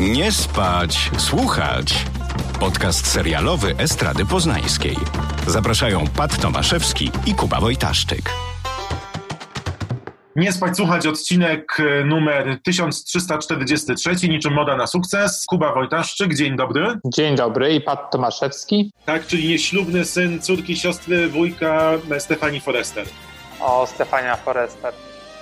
Nie spać, słuchać. Podcast serialowy Estrady Poznańskiej. Zapraszają Pat Tomaszewski i Kuba Wojtaszczyk. Nie spać, słuchać odcinek e, numer 1343, niczym moda na sukces. Kuba Wojtaszczyk, dzień dobry. Dzień dobry i Pat Tomaszewski. Tak, czyli nieślubny syn córki, siostry, wujka Stefanii Forester. O, Stefania Forester.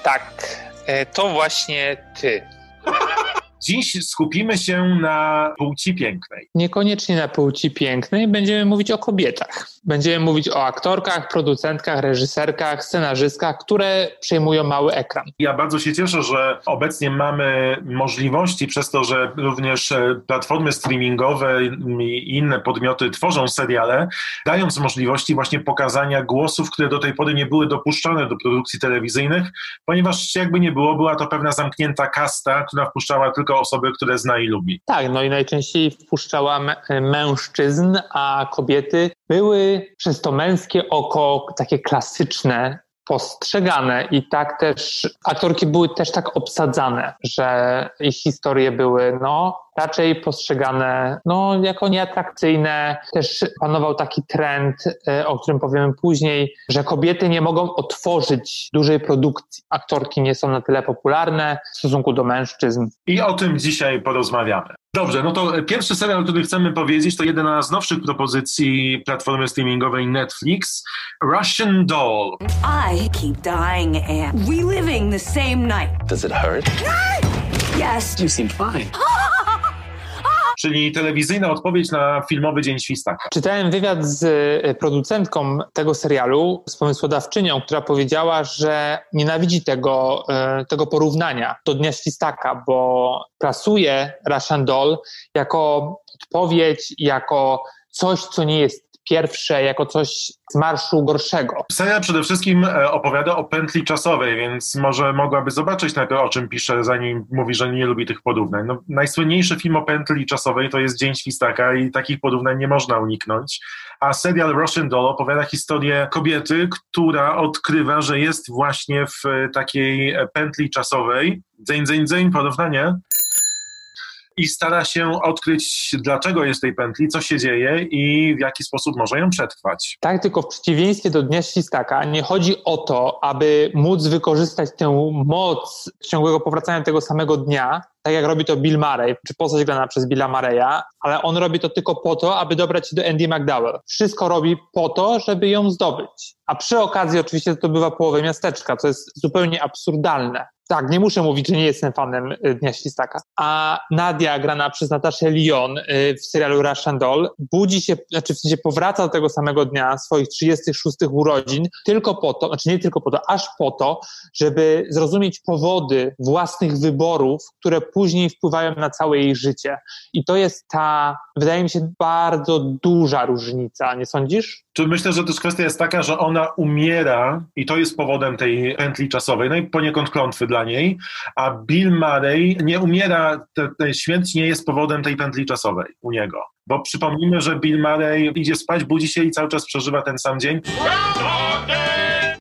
Tak, e, to właśnie ty. Dziś skupimy się na płci pięknej. Niekoniecznie na płci pięknej, będziemy mówić o kobietach. Będziemy mówić o aktorkach, producentkach, reżyserkach, scenarzystkach, które przejmują mały ekran. Ja bardzo się cieszę, że obecnie mamy możliwości, przez to, że również e, platformy streamingowe i inne podmioty tworzą seriale, dając możliwości właśnie pokazania głosów, które do tej pory nie były dopuszczone do produkcji telewizyjnych, ponieważ jakby nie było, była to pewna zamknięta kasta, która wpuszczała tylko osoby, które zna i lubi. Tak, no i najczęściej wpuszczała mężczyzn, a kobiety były przez to męskie oko takie klasyczne, postrzegane i tak też aktorki były też tak obsadzane, że ich historie były no raczej postrzegane no, jako nieatrakcyjne. Też panował taki trend, e, o którym powiemy później, że kobiety nie mogą otworzyć dużej produkcji. Aktorki nie są na tyle popularne w stosunku do mężczyzn. I o tym dzisiaj porozmawiamy. Dobrze, no to pierwszy serial, o którym chcemy powiedzieć, to jedna z nowszych propozycji platformy streamingowej Netflix, Russian Doll. I keep dying and reliving the same night. Does it hurt? Yes. You seem fine. czyli telewizyjna odpowiedź na filmowy Dzień Świstaka. Czytałem wywiad z e, producentką tego serialu, z pomysłodawczynią, która powiedziała, że nienawidzi tego, e, tego porównania do Dnia Świstaka, bo plasuje Russian Doll jako odpowiedź, jako coś, co nie jest pierwsze jako coś z marszu gorszego. Serial przede wszystkim e, opowiada o pętli czasowej, więc może mogłaby zobaczyć najpierw o czym pisze, zanim mówi, że nie lubi tych porównań. No, najsłynniejszy film o pętli czasowej to jest Dzień Świstaka i takich porównań nie można uniknąć. A serial Russian Doll opowiada historię kobiety, która odkrywa, że jest właśnie w takiej pętli czasowej. Dzień, dzień, dzień, porównanie i stara się odkryć, dlaczego jest tej pętli, co się dzieje i w jaki sposób może ją przetrwać. Tak, tylko w przeciwieństwie do Dnia Świstaka nie chodzi o to, aby móc wykorzystać tę moc ciągłego powracania tego samego dnia, tak jak robi to Bill Murray, czy postać grana przez Billa Murraya, ale on robi to tylko po to, aby dobrać się do Andy McDowell. Wszystko robi po to, żeby ją zdobyć. A przy okazji oczywiście to bywa połowę miasteczka, co jest zupełnie absurdalne. Tak, nie muszę mówić, że nie jestem fanem y, Dnia Świstaka. A Nadia, grana przez Nataszę Lyon y, w serialu Russian Doll, budzi się, znaczy w sensie powraca do tego samego dnia swoich 36 urodzin tylko po to, znaczy nie tylko po to, aż po to, żeby zrozumieć powody własnych wyborów, które później wpływają na całe jej życie. I to jest ta, wydaje mi się, bardzo duża różnica, nie sądzisz? Tu myślę, że też kwestia jest taka, że ona umiera i to jest powodem tej pętli czasowej, no i poniekąd klątwy dla niej, a Bill Murray nie umiera, ten śmierć nie jest powodem tej pętli czasowej u niego. Bo przypomnijmy, że Bill Murray idzie spać, budzi się i cały czas przeżywa ten sam dzień.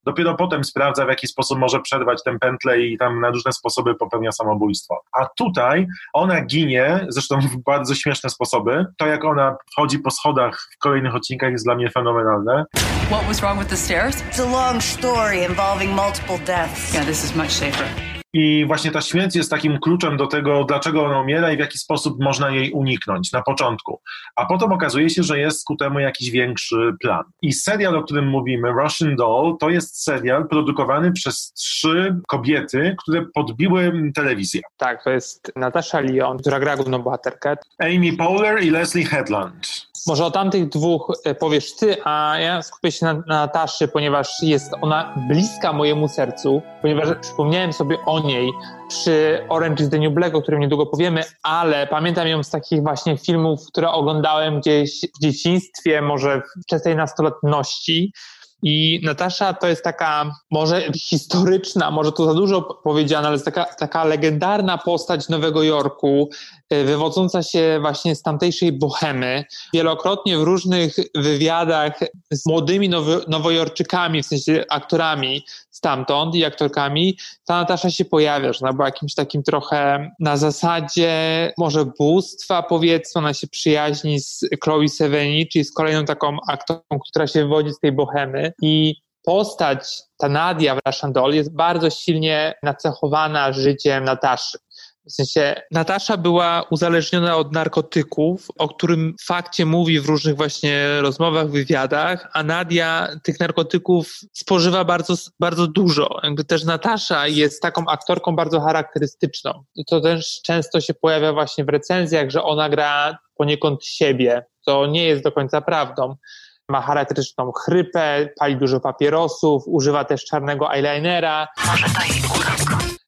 Dopiero potem sprawdza, w jaki sposób może przerwać tę pętlę i tam na różne sposoby popełnia samobójstwo. A tutaj ona ginie, zresztą w bardzo śmieszne sposoby. To, jak ona wchodzi po schodach w kolejnych odcinkach jest dla mnie fenomenalne. What was wrong with the stairs? It's a long story involving multiple deaths. Yeah, this is much safer. I właśnie ta śmierć jest takim kluczem do tego, dlaczego ona umiera i w jaki sposób można jej uniknąć na początku. A potem okazuje się, że jest ku temu jakiś większy plan. I serial, o którym mówimy, Russian Doll, to jest serial produkowany przez trzy kobiety, które podbiły telewizję. Tak, to jest Natasza Lyon, która gra główną bohaterkę. Amy Poehler i Leslie Headland. Może o tamtych dwóch e, powiesz ty, a ja skupię się na, na Nataszy, ponieważ jest ona bliska mojemu sercu, ponieważ przypomniałem sobie o niej przy Orange is the New Black, o którym niedługo powiemy, ale pamiętam ją z takich właśnie filmów, które oglądałem gdzieś w dzieciństwie, może w wczesnej nastoletności I Natasza to jest taka, może historyczna, może to za dużo powiedziane, ale jest taka, taka legendarna postać Nowego Jorku, e, wywodząca się właśnie z tamtejszej bohemy. Wielokrotnie w różnych wywiadach z młodymi nowo, nowojorczykami, w sensie aktorami stamtąd i aktorkami, ta Natasza się pojawia, że ona była jakimś takim trochę na zasadzie może bóstwa powiedzmy, ona się przyjaźni z Chloe Sevigny, czyli z kolejną taką aktorką, która się wywodzi z tej bohemy i postać, ta Nadia w Russian Doll jest bardzo silnie nacechowana życiem Nataszy. W sensie Natasza była uzależniona od narkotyków, o którym fakcie mówi w różnych właśnie rozmowach, wywiadach, a Nadia tych narkotyków spożywa bardzo, bardzo dużo. Jakby też Natasza jest taką aktorką bardzo charakterystyczną. To też często się pojawia właśnie w recenzjach, że ona gra poniekąd siebie. To nie jest do końca prawdą ma charakterystyczną chrypę, pali dużo papierosów, używa też czarnego eyelinera. Może to jej.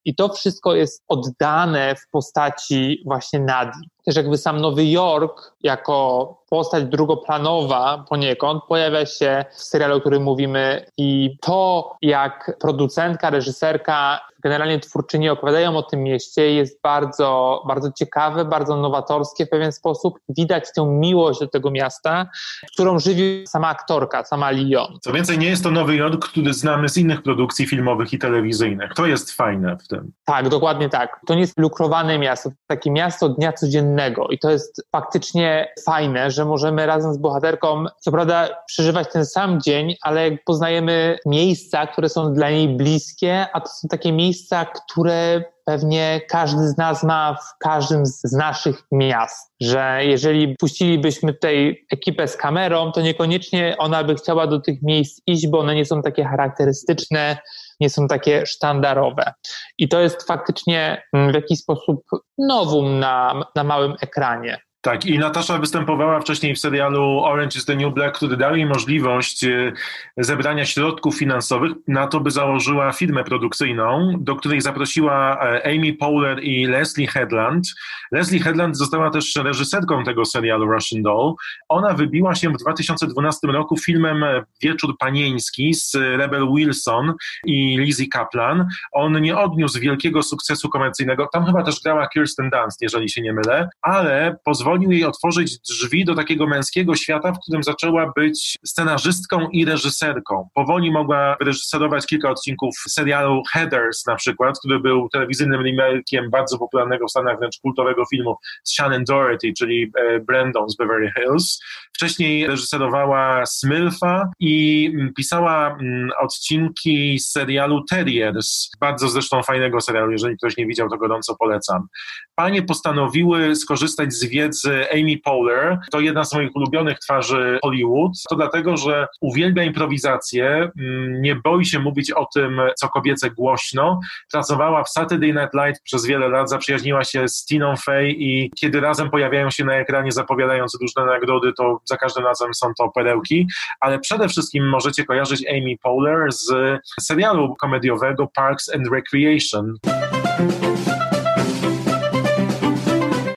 I to wszystko jest oddane w postaci właśnie Nadi. Też jakby sam Nowy Jork jako postać drugoplanowa poniekąd pojawia się w serialu, o którym mówimy i to, jak producentka, reżyserka, generalnie twórczyni opowiadają o tym mieście jest bardzo, bardzo ciekawe, bardzo nowatorskie w pewien sposób. Widać tę miłość do tego miasta, którą żywi sama aktorka, sama Lyon. Co więcej, nie jest to Nowy Jork, który znamy z innych produkcji filmowych i telewizyjnych. To jest fajne w tym. Tak, dokładnie tak. To nie jest lukrowane miasto, to takie miasto dnia codziennego i to jest faktycznie fajne, że możemy razem z bohaterką, co prawda, przeżywać ten sam dzień, ale poznajemy miejsca, które są dla niej bliskie, a to są takie miejsca, które pewnie każdy z nas ma w każdym z naszych miast, że jeżeli puścilibyśmy tutaj ekipę z kamerą, to niekoniecznie ona by chciała do tych miejsc iść, bo one nie są takie charakterystyczne, nie są takie sztandarowe. I to jest faktycznie w jakiś sposób nowum na, na małym ekranie. Tak, i Natasza występowała wcześniej w serialu Orange is the New Black, który dał jej możliwość e, zebrania środków finansowych na to, by założyła firmę produkcyjną, do której zaprosiła e, Amy Powler i Leslie Headland. Leslie Headland została też reżyserką tego serialu Russian Doll. Ona wybiła się w 2012 roku filmem Wieczór Panieński z Rebel Wilson i Lizzie Kaplan. On nie odniósł wielkiego sukcesu komercyjnego. Tam chyba też grała Kirsten Dunst, jeżeli się nie mylę, ale pozwolił pozwolił jej otworzyć drzwi do takiego męskiego świata, w którym zaczęła być scenarzystką i reżyserką. Powoli mogła reżyserować kilka odcinków serialu Headers na przykład, który był telewizyjnym remake'iem bardzo popularnego w Stanach, wręcz kultowego filmu z Shannon Doherty, czyli e, Brandon z Beverly Hills. Wcześniej reżyserowała Smilfa i mm, pisała mm, odcinki serialu Terriers, bardzo zresztą fajnego serialu, jeżeli ktoś nie widział, to gorąco polecam. Panie postanowiły skorzystać z wiedzy Amy Poehler. To jedna z moich ulubionych twarzy Hollywood. To dlatego, że uwielbia improwizację, mm, nie boi się mówić o tym, co kobiece głośno. Pracowała w Saturday Night Live przez wiele lat, zaprzyjaźniła się z Tiną Fey i kiedy razem pojawiają się na ekranie zapowiadając różne nagrody, to za każdym razem są to perełki, ale przede wszystkim możecie kojarzyć Amy Poehler z serialu komediowego Parks and Recreation.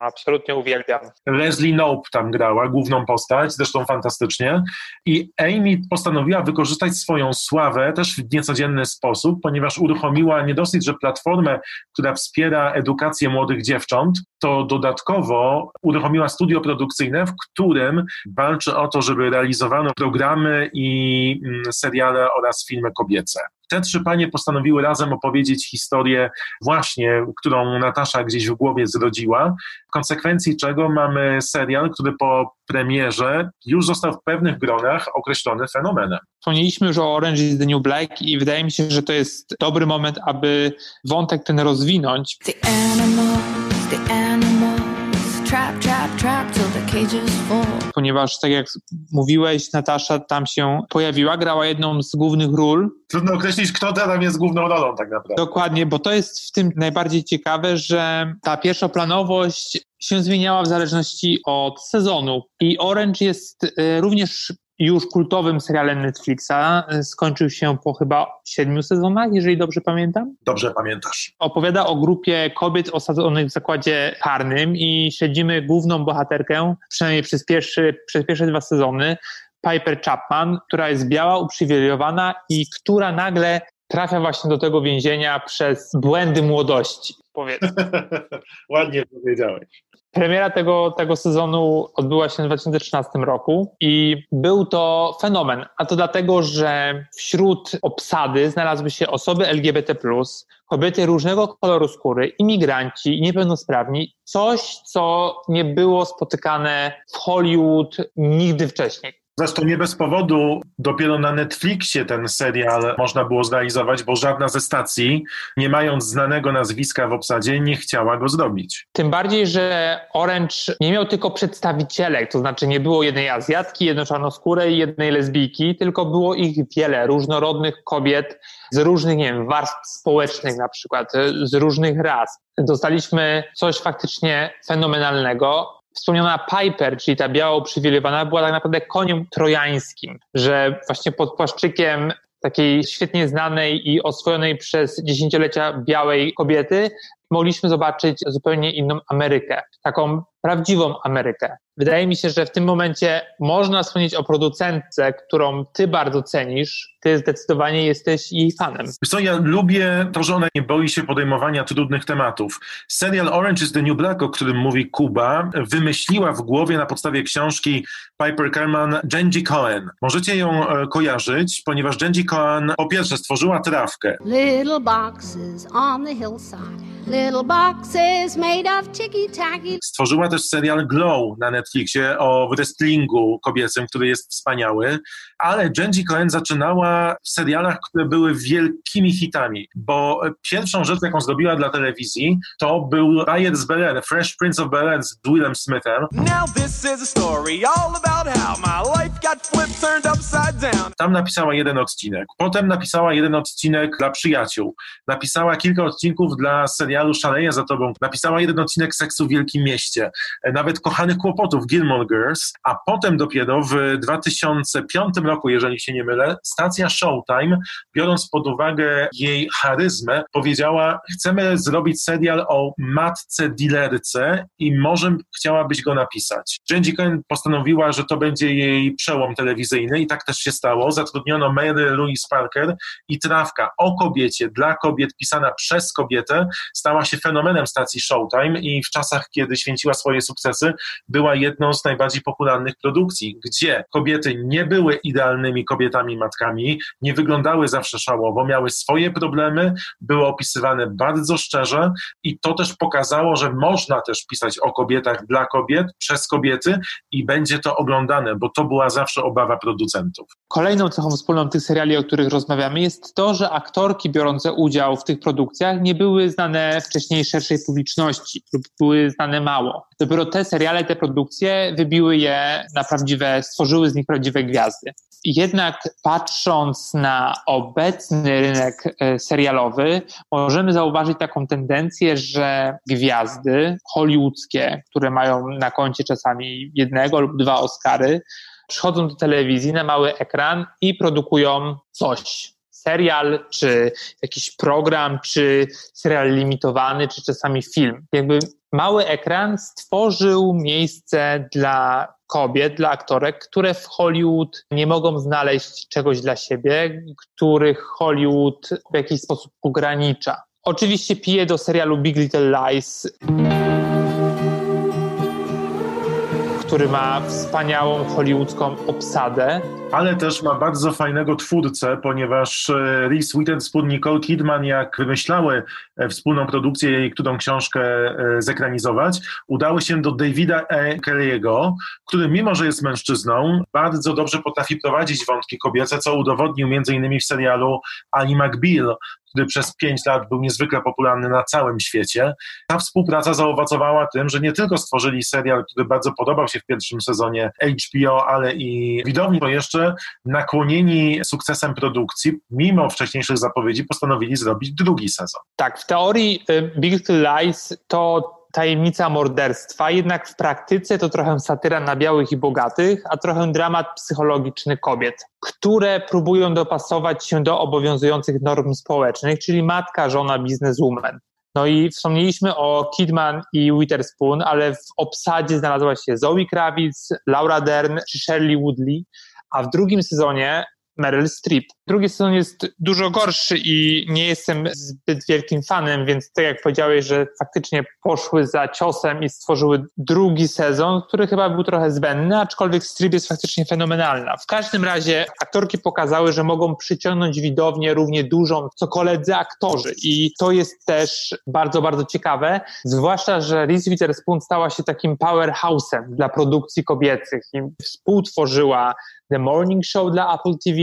Absolutnie uwielbiam. Leslie Knope tam grała, główną postać, zresztą fantastycznie. I Amy postanowiła wykorzystać swoją sławę też w niecodzienny sposób, ponieważ uruchomiła nie dosyć, że platformę, która wspiera edukację młodych dziewcząt, to dodatkowo uruchomiła studio produkcyjne, w którym walczy o to, żeby realizowano programy i mm, seriale oraz filmy kobiece te trzy panie postanowiły razem opowiedzieć historię właśnie, którą Natasza gdzieś w głowie zrodziła, w konsekwencji czego mamy serial, który po premierze już został w pewnych gronach określony fenomenem. Wspomnieliśmy już o Orange is the New Black i wydaje mi się, że to jest dobry moment, aby wątek ten rozwinąć. The animals, the animals, trap, trap, trap Ponieważ, tak jak mówiłeś, Natasza tam się pojawiła, grała jedną z głównych ról. Trudno określić, kto tam jest główną rolą tak naprawdę. Dokładnie, bo to jest w tym najbardziej ciekawe, że ta pierwszoplanowość się zmieniała w zależności od sezonu. I Orange jest y, również już kultowym serialem Netflixa. Skończył się po chyba siedmiu sezonach, jeżeli dobrze pamiętam. Dobrze pamiętasz. Opowiada o grupie kobiet osadzonych w zakładzie karnym i śledzimy główną bohaterkę, przynajmniej przez, pierwszy, przez pierwsze dwa sezony, Piper Chapman, która jest biała, uprzywilejowana i która nagle trafia właśnie do tego więzienia przez błędy młodości, powiedzmy. Ładnie powiedziałeś. Premiera tego, tego sezonu odbyła się w 2013 roku i był to fenomen. A to dlatego, że wśród obsady znalazły się osoby LGBT, kobiety różnego koloru skóry, imigranci i niepełnosprawni. Coś, co nie było spotykane w Hollywood nigdy wcześniej. Zresztą nie bez powodu dopiero na Netflixie ten serial można było zrealizować, bo żadna ze stacji, nie mając znanego nazwiska w obsadzie, nie chciała go zrobić. Tym bardziej, że Orange nie miał tylko przedstawicielek, to znaczy nie było jednej Azjatki, jednej czarnoskórej, jednej lesbijki, tylko było ich wiele, różnorodnych kobiet z różnych, nie wiem, warstw społecznych na przykład, z różnych ras. Dostaliśmy coś faktycznie fenomenalnego wspomniana Piper, czyli ta biała uprzywilejowana, była tak naprawdę koniem trojańskim, że właśnie pod płaszczykiem takiej świetnie znanej i oswojonej przez dziesięciolecia białej kobiety mogliśmy zobaczyć zupełnie inną Amerykę, taką prawdziwą Amerykę. Wydaje mi się, że w tym momencie można wspomnieć o producentce, którą ty bardzo cenisz. Ty zdecydowanie jesteś jej fanem. Co, ja lubię to, że ona nie boi się podejmowania trudnych tematów. Serial Orange is the New Black, o którym mówi Kuba, wymyśliła w głowie na podstawie książki Piper Kerman Genji Cohen. Możecie ją e, kojarzyć, ponieważ Genji Cohen po pierwsze stworzyła trawkę. Little boxes on the hillside. Little boxes made of ticky-tacky. Stworzyła też serial Glow na Netflixie o wrestlingu kobiecym, który jest wspaniały, ale Jenji Cohen zaczynała w serialach, które były wielkimi hitami, bo pierwszą rzecz, jaką zrobiła dla telewizji, to był Riot z Bel Fresh Prince of Bel Air z Willem Smithem. Tam napisała jeden odcinek. Potem napisała jeden odcinek dla przyjaciół. Napisała kilka odcinków dla serialu Szaleje za tobą. Napisała jeden odcinek Seksu w Wielkim Mieście. Nawet Kochanych Kłopotów, Gilmore Girls. A potem dopiero w 2005 roku, jeżeli się nie mylę, stacja Showtime, biorąc pod uwagę jej charyzmę, powiedziała, chcemy zrobić serial o matce dealerce i może chciałabyś go napisać. Jenny Cohen postanowiła, że to będzie jej przełom telewizyjny i tak też się stało. Zatrudniono Mary Louise Parker i Trawka o kobiecie, dla kobiet, pisana przez kobietę, stała się fenomenem stacji Showtime i w czasach, kiedy święciła swoje sukcesy, była jedną z najbardziej popularnych produkcji, gdzie kobiety nie były idealnymi kobietami, matkami, nie wyglądały zawsze szałowo, miały swoje problemy, były opisywane bardzo szczerze i to też pokazało, że można też pisać o kobietach dla kobiet, przez kobiety i będzie to oglądane, bo to była zawsze obawa producentów. Kolejną cechą wspólną tych seriali, o których rozmawiamy, jest to, że aktorki biorące udział w tych produkcjach nie były znane wcześniej szerszej publiczności lub były znane mało. Dopiero te seriale, te produkcje wybiły je na prawdziwe, stworzyły z nich prawdziwe gwiazdy. Jednak patrząc na obecny rynek e, serialowy, możemy zauważyć taką tendencję, że gwiazdy hollywoodzkie, które mają na koncie czasami jednego lub dwa Oscary, przychodzą do telewizji na mały ekran i produkują coś. Serial, czy jakiś program, czy serial limitowany, czy czasami film. Jakby mały ekran stworzył miejsce dla kobiet, dla aktorek, które w Hollywood nie mogą znaleźć czegoś dla siebie, których Hollywood w jakiś sposób ogranicza. Oczywiście piję do serialu Big Little Lies który ma wspaniałą hollywoodzką obsadę. Ale też ma bardzo fajnego twórcę, ponieważ e, Reese Witherspoon, Nicole Kidman, jak wymyślały e, wspólną produkcję i którą książkę e, zekranizować, udały się do Davida E. Kelly'ego, który mimo, że jest mężczyzną, bardzo dobrze potrafi prowadzić wątki kobiece, co udowodnił m.in. w serialu Ali McBeal, który przez pięć lat był niezwykle popularny na całym świecie. Ta współpraca zaowocowała tym, że nie tylko stworzyli serial, który bardzo podobał się w pierwszym sezonie HBO, ale i widowni, to jeszcze nakłonieni sukcesem produkcji, mimo wcześniejszych zapowiedzi, postanowili zrobić drugi sezon. Tak, w teorii y, Big Little Lies to tajemnica morderstwa, jednak w praktyce to trochę satyra na białych i bogatych, a trochę dramat psychologiczny kobiet, które próbują dopasować się do obowiązujących norm społecznych, czyli matka, żona, bizneswoman. No i wspomnieliśmy o Kidman i Witherspoon, ale w obsadzie znalazła się Zoe Kravitz, Laura Dern czy Shirley Woodley, a w drugim sezonie Meryl Streep. Drugi sezon jest dużo gorszy i nie jestem zbyt wielkim fanem, więc tak jak powiedziałeś, że faktycznie poszły za ciosem i stworzyły drugi sezon, który chyba był trochę zbędny, aczkolwiek Streep jest faktycznie fenomenalna. W każdym razie aktorki pokazały, że mogą przyciągnąć widownię równie dużą, co koledzy aktorzy i to jest też bardzo, bardzo ciekawe, zwłaszcza, że Reese Witherspoon stała się takim powerhouse'em dla produkcji kobiecych i współtworzyła The Morning Show dla Apple TV,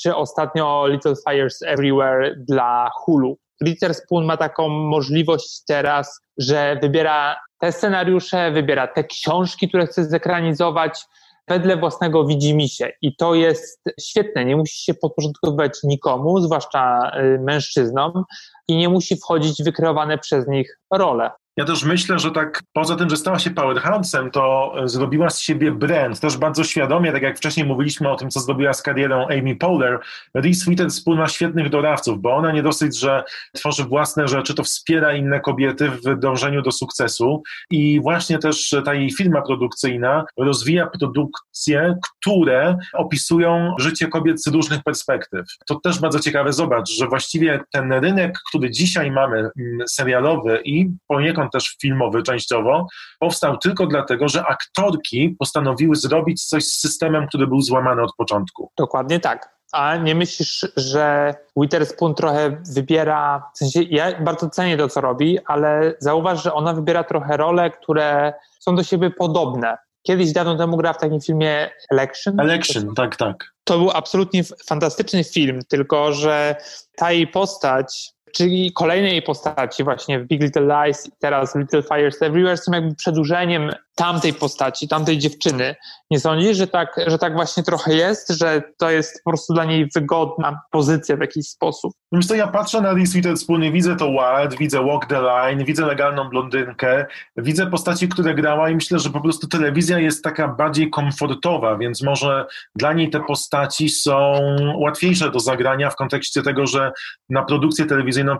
czy ostatnio Little Fires Everywhere dla Hulu. Witherspoon ma taką możliwość teraz, że wybiera te scenariusze, wybiera te książki, które chce zekranizować wedle własnego widzimisię. I to jest świetne. Nie musi się podporządkowywać nikomu, zwłaszcza y, mężczyznom, i nie musi wchodzić w wykreowane przez nich role. Ja też myślę, że tak poza tym, że stała się powerhouse'em, to e, zrobiła z siebie brand, też bardzo świadomie, tak jak wcześniej mówiliśmy o tym, co zrobiła z karierą Amy Poehler. Reese Witherspoon ma świetnych doradców, bo ona nie dosyć, że tworzy własne rzeczy, to wspiera inne kobiety w dążeniu do sukcesu i właśnie też ta jej firma produkcyjna rozwija produkcje, które opisują życie kobiet z różnych perspektyw. To też bardzo ciekawe, zobacz, że właściwie ten rynek, który dzisiaj mamy, mm, serialowy i poniekąd też filmowy częściowo, powstał tylko dlatego, że aktorki postanowiły zrobić coś z systemem, który był złamany od początku. Dokładnie tak. A nie myślisz, że Witherspoon trochę wybiera, w sensie ja bardzo cenię to, co robi, ale zauważ, że ona wybiera trochę role, które są do siebie podobne. Kiedyś dawno temu grała w takim filmie Election. Election, tak, tak. To był absolutnie fantastyczny film, tylko że ta jej postać czyli kolejne jej postaci właśnie w Big Little Lies i teraz Little Fires Everywhere są jakby przedłużeniem tamtej postaci, tamtej dziewczyny. Nie sądzisz, że tak, że tak właśnie trochę jest, że to jest po prostu dla niej wygodna pozycja w jakiś sposób? Wiesz co, ja patrzę na Reese Witherspoon i widzę to Wild, widzę Walk the Line, widzę legalną blondynkę, widzę postaci, które grała i myślę, że po prostu telewizja jest taka bardziej komfortowa, więc może dla niej te postaci są łatwiejsze do zagrania w kontekście tego, że na produkcję telewizyjną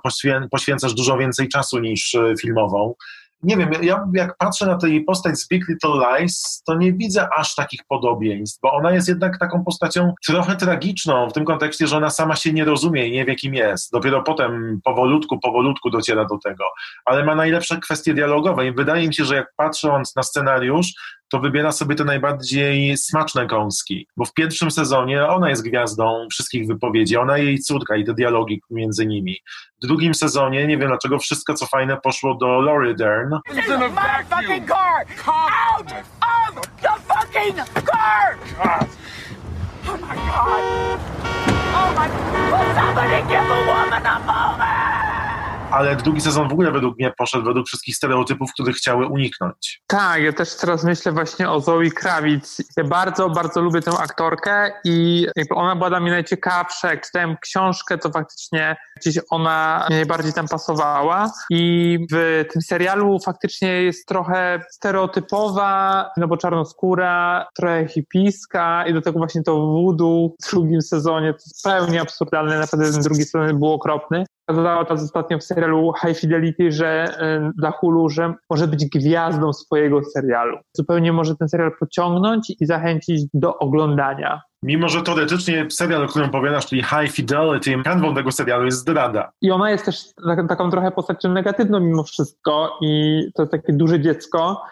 poświęcasz dużo więcej czasu niż e, filmową nie wiem, ja jak patrzę na tę postać z Big Little Lies, to nie widzę aż takich podobieństw, bo ona jest jednak taką postacią trochę tragiczną w tym kontekście, że ona sama się nie rozumie i nie wie, kim jest. Dopiero potem powolutku, powolutku dociera do tego. Ale ma najlepsze kwestie dialogowe i wydaje mi się, że jak patrząc na scenariusz, to wybiera sobie te najbardziej smaczne kąski, bo w pierwszym sezonie ona jest gwiazdą wszystkich wypowiedzi, ona jej córka i te dialogi między nimi. W drugim sezonie, nie wiem dlaczego, wszystko co fajne poszło do Laurie Dern. Oh my god! Oh my... Will somebody give a woman a moment! Ale drugi sezon w ogóle według mnie poszedł według wszystkich stereotypów, których chciały uniknąć. Tak, ja też teraz myślę właśnie o Zoe Krawic. Ja bardzo, bardzo lubię tę aktorkę i jakby ona była dla mnie najciekawsza. Jak czytałem książkę, to faktycznie gdzieś ona najbardziej tam pasowała i w tym serialu faktycznie jest trochę stereotypowa, no bo czarnoskóra, trochę hipiska i do tego właśnie to voodoo w drugim sezonie, to jest pełnie absurdalne, naprawdę ten drugi sezon był okropny pokazała teraz ostatnio w serialu High Fidelity, że y, dla Hulu, że może być gwiazdą swojego serialu. Zupełnie może ten serial pociągnąć i zachęcić do oglądania. Mimo, że teoretycznie serial, o którym opowiadasz, czyli High Fidelity, kanwą tego serialu jest zdrada. I ona jest też tak, taką trochę postacią negatywną mimo wszystko i to jest takie duże dziecko,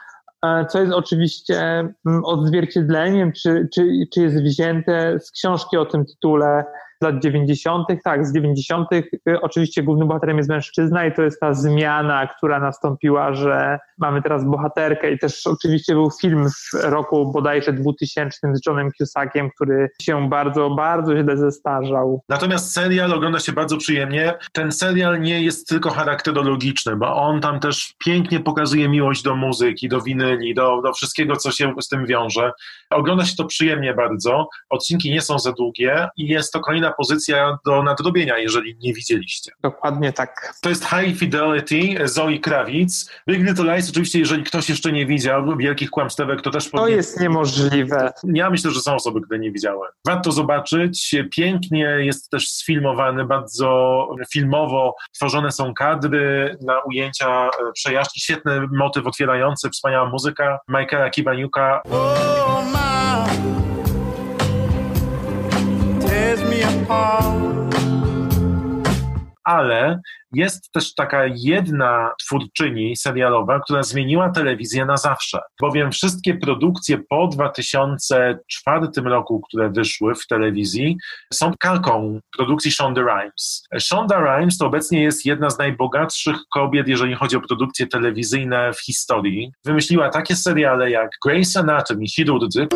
e, co jest oczywiście mm, odzwierciedleniem, czy, czy, czy jest wzięte z książki o tym tytule lat 90., tak, z 90. Y, oczywiście głównym bohaterem jest mężczyzna i to jest ta zmiana, która nastąpiła, że mamy teraz bohaterkę i też oczywiście był film w roku bodajże 2000 z Johnem Cusackiem, który się bardzo, bardzo źle zestarzał. Natomiast serial ogląda się bardzo przyjemnie. Ten serial nie jest tylko charakterologiczny, bo on tam też pięknie pokazuje miłość do muzyki, do winyli, do, do wszystkiego, co się z tym wiąże. Ogląda się to przyjemnie bardzo. Odcinki nie są za długie i jest to kolejna pozycja do nadrobienia, jeżeli nie widzieliście. Dokładnie tak. To jest High Fidelity, Zoe Krawic. Big Little Lies, oczywiście, jeżeli ktoś jeszcze nie widział Wielkich Kłamstewek, to też To powinien... jest niemożliwe. Ja myślę, że są osoby, które nie widziały. Warto zobaczyć. Pięknie jest też sfilmowany, bardzo filmowo tworzone są kadry na ujęcia e, przejażdżki. Świetny motyw otwierający, wspaniała muzyka Michaela Kibaniuka. Oh, ale jest też taka jedna twórczyni serialowa, która zmieniła telewizję na zawsze. Bowiem wszystkie produkcje po 2004 roku, które wyszły w telewizji, są kalką produkcji Shonda Rhimes. Shonda Rhimes to obecnie jest jedna z najbogatszych kobiet, jeżeli chodzi o produkcje telewizyjne w historii. Wymyśliła takie seriale jak Grey's Anatomy, Chirurdzy,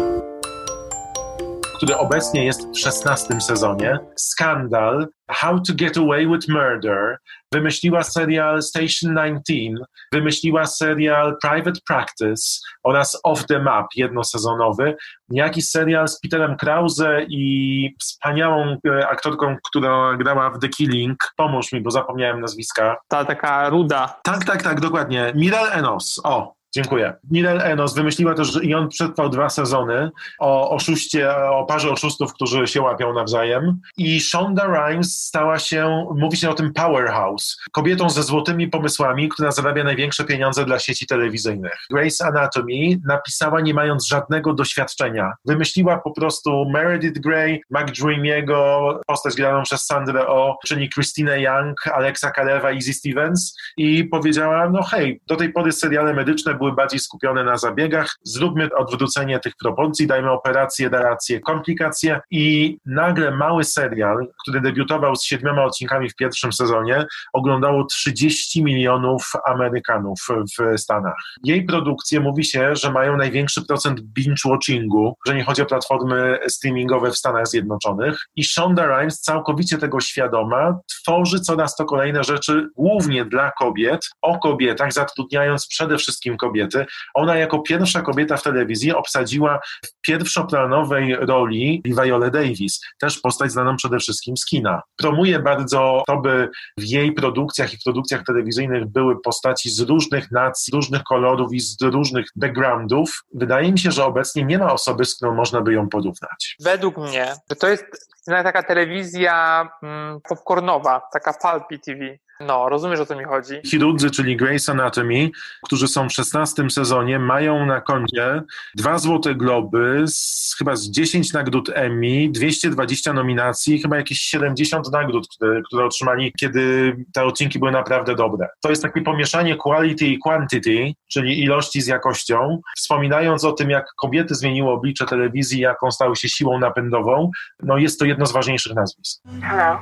który obecnie jest w 16 sezonie, Skandal, How to Get Away with Murder, wymyśliła serial Station 19, wymyśliła serial Private Practice oraz Off the Map jednosezonowy, jakiś serial z Peterem Krause i wspaniałą e, aktorką, która grała w The Killing. Pomóż mi, bo zapomniałem nazwiska. Ta taka ruda. Tak, tak, tak, dokładnie. Miral Enos. O, Dziękuję. Mirel Enos wymyśliła też, i on przetrwał dwa sezony o oszuście, o parze oszustów, którzy się łapią nawzajem. I Shonda Rhimes stała się, mówi się o tym powerhouse, kobietą ze złotymi pomysłami, która zarabia największe pieniądze dla sieci telewizyjnych. Grace Anatomy napisała nie mając żadnego doświadczenia. Wymyśliła po prostu Meredith Grey, McDreamiego, postać graną przez Sandrę O, czyli Christine Young, Alexa Kalewa, Izzy Stevens i powiedziała, no hej, do tej pory seriale medyczne były były bardziej skupione na zabiegach. Zróbmy odwrócenie tych proporcji, dajmy operacje, daracje, komplikacje i nagle mały serial, który debiutował z siedmioma odcinkami w pierwszym sezonie, oglądało 30 milionów Amerykanów w Stanach. Jej produkcje mówi się, że mają największy procent binge-watchingu, że nie chodzi o platformy streamingowe w Stanach Zjednoczonych i Shonda Rhimes całkowicie tego świadoma tworzy coraz to kolejne rzeczy głównie dla kobiet, o kobietach, zatrudniając przede wszystkim kobiety kobiety. Ona jako pierwsza kobieta w telewizji obsadziła w pierwszoplanowej roli Viola Davis, też postać znaną przede wszystkim z kina. Promuje bardzo to, by w jej produkcjach i w produkcjach telewizyjnych były postaci z różnych nacji, różnych kolorów i z różnych backgroundów. Wydaje mi się, że obecnie nie ma osoby, z którą można by ją porównać. Według mnie, to jest taka telewizja mm, popcornowa, taka pulpy TV. No, rozumiesz o co mi chodzi. Chirurdzy, czyli Grey's Anatomy, którzy są w 16 sezonie, mają na koncie dwa Złote Globy, z, chyba z 10 nagród Emmy, 220 nominacji, chyba jakieś 70 nagród, które, które otrzymali, kiedy te odcinki były naprawdę dobre. To jest takie pomieszanie quality i quantity, czyli ilości z jakością. Wspominając o tym, jak kobiety zmieniły oblicze telewizji, jaką stały się siłą napędową, no jest to jedno z ważniejszych nazwisk. Hello.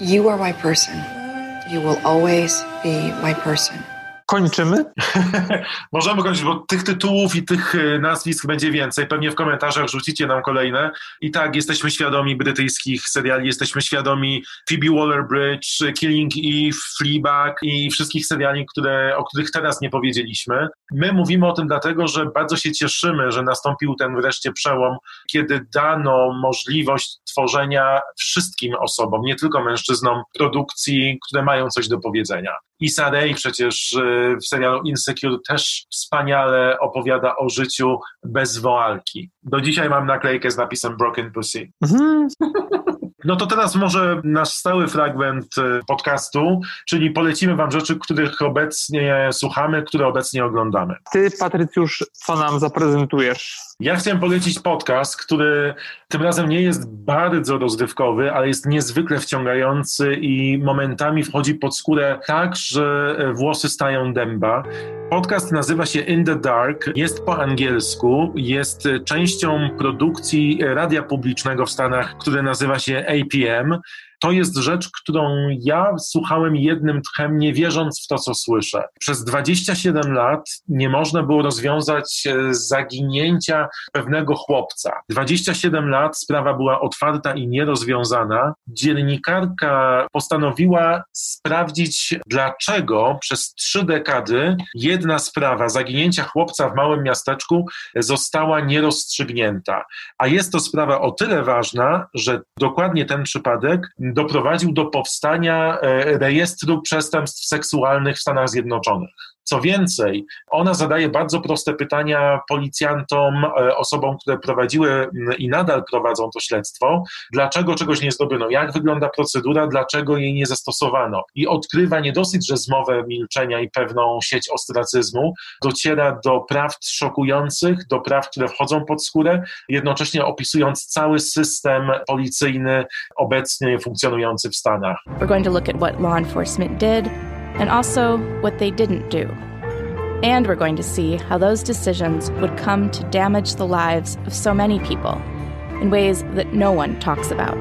You are my person. You will always be my person. Kończymy? Możemy kończyć, bo tych tytułów i tych e, nazwisk będzie więcej. Pewnie w komentarzach rzucicie nam kolejne. I tak, jesteśmy świadomi brytyjskich seriali, jesteśmy świadomi Phoebe Waller-Bridge, Killing Eve, Fleabag i wszystkich seriali, które, o których teraz nie powiedzieliśmy. My mówimy o tym dlatego, że bardzo się cieszymy, że nastąpił ten wreszcie przełom, kiedy dano możliwość tworzenia wszystkim osobom, nie tylko mężczyznom, produkcji, które mają coś do powiedzenia. Issa Rae przecież y, w serialu Insecure też wspaniale opowiada o życiu bez woalki. Do dzisiaj mam naklejkę z napisem Broken Pussy. Mhm. No to teraz może nasz stały fragment y, podcastu, czyli polecimy Wam rzeczy, których obecnie słuchamy, które obecnie oglądamy. Ty, Patrycjusz, co nam zaprezentujesz? Ja chciałem polecić podcast, który tym razem nie jest bardzo rozrywkowy, ale jest niezwykle wciągający i momentami wchodzi pod skórę tak, że włosy stają dęba. Podcast nazywa się In the Dark, jest po angielsku, jest częścią produkcji radia publicznego w Stanach, które nazywa się APM to jest rzecz, którą ja słuchałem jednym tchem, nie wierząc w to, co słyszę. Przez 27 lat nie można było rozwiązać e, zaginięcia pewnego chłopca. 27 lat sprawa była otwarta i nierozwiązana. Dziennikarka postanowiła sprawdzić, dlaczego przez trzy dekady jedna sprawa zaginięcia chłopca w małym miasteczku została nierozstrzygnięta. A jest to sprawa o tyle ważna, że dokładnie ten przypadek doprowadził do powstania e, rejestru przestępstw seksualnych w Stanach Zjednoczonych. Co więcej, ona zadaje bardzo proste pytania policjantom, e, osobom, które prowadziły mm, i nadal prowadzą to śledztwo, dlaczego czegoś nie zrobiono, jak wygląda procedura, dlaczego jej nie zastosowano. I odkrywa nie dosyć, że zmowę milczenia i pewną sieć ostracyzmu, dociera do prawd szokujących, do prawd, które wchodzą pod skórę, jednocześnie opisując cały system policyjny obecnie funkcjonujący w Stanach. We're going to look at what law enforcement did and also what they didn't do. And we're going to see how those decisions would come to damage the lives of so many people in ways that no one talks about.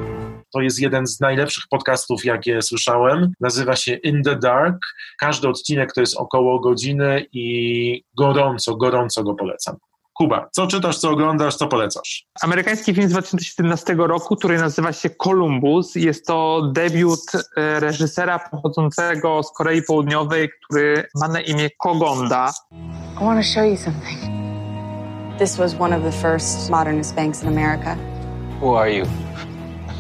To jest jeden z najlepszych podcastów, jakie słyszałem. Nazywa się In the Dark. Każdy odcinek to jest około godziny i gorąco, gorąco go polecam. Kuba, co czytasz, co oglądasz, co polecasz? Amerykański film z 2017 roku, który nazywa się Columbus. Jest to debiut e, reżysera pochodzącego z Korei Południowej, który ma na imię Kogonda. I want to show you something. This was one of the first modernist banks in America. Who are you?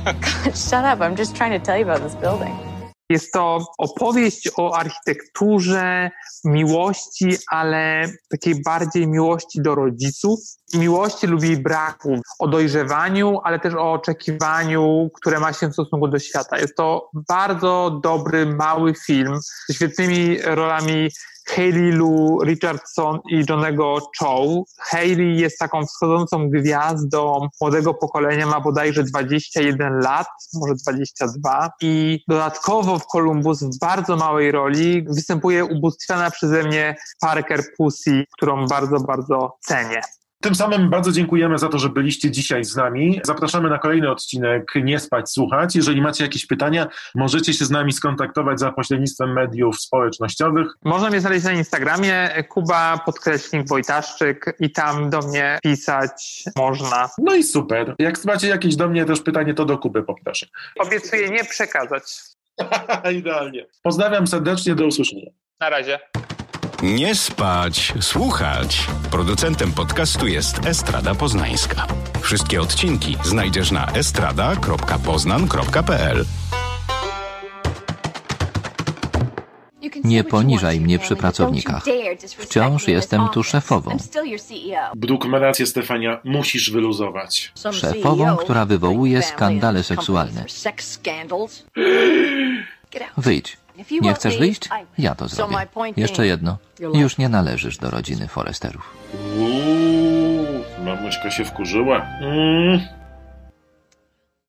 God, shut up. I'm just trying to tell you about this building. Jest to opowieść o architekturze, miłości, ale takiej bardziej miłości do rodziców, miłości lub jej braku, o dojrzewaniu, ale też o oczekiwaniu, które ma się w stosunku do świata. Jest to bardzo dobry, mały film ze świetnymi rolami Hayley Lou Richardson i Johnego Chow. Hayley jest taką wschodzącą gwiazdą młodego pokolenia, ma bodajże 21 lat, może 22 i dodatkowo w Columbus w bardzo małej roli występuje ubóstwiana przeze mnie Parker Pussy, którą bardzo, bardzo cenię. Tym samym bardzo dziękujemy za to, że byliście dzisiaj z nami. Zapraszamy na kolejny odcinek Nie spać, słuchać. Jeżeli macie jakieś pytania, możecie się z nami skontaktować za pośrednictwem mediów społecznościowych. Można mnie znaleźć na Instagramie Kuba podkreśnik Wojtaszczyk i tam do mnie pisać można. No i super. Jak macie jakieś do mnie też pytanie, to do Kuby poproszę. Obiecuję nie przekazać. Idealnie. Pozdrawiam serdecznie, do usłyszenia. Na razie. Nie spać, słuchać. Producentem podcastu jest Estrada Poznańska. Wszystkie odcinki znajdziesz na estrada.poznan.pl. Nie poniżaj mnie przy pracownikach. Wciąż jestem tu szefową. Ma rację, Stefania. Musisz wyluzować. Szefową, która wywołuje skandale seksualne. Wyjdź. Nie chcesz wyjść? Ja to zrobię. Jeszcze jedno. Już nie należysz do rodziny Foresterów. Uuu, mamuśka się wkurzyła. Mm.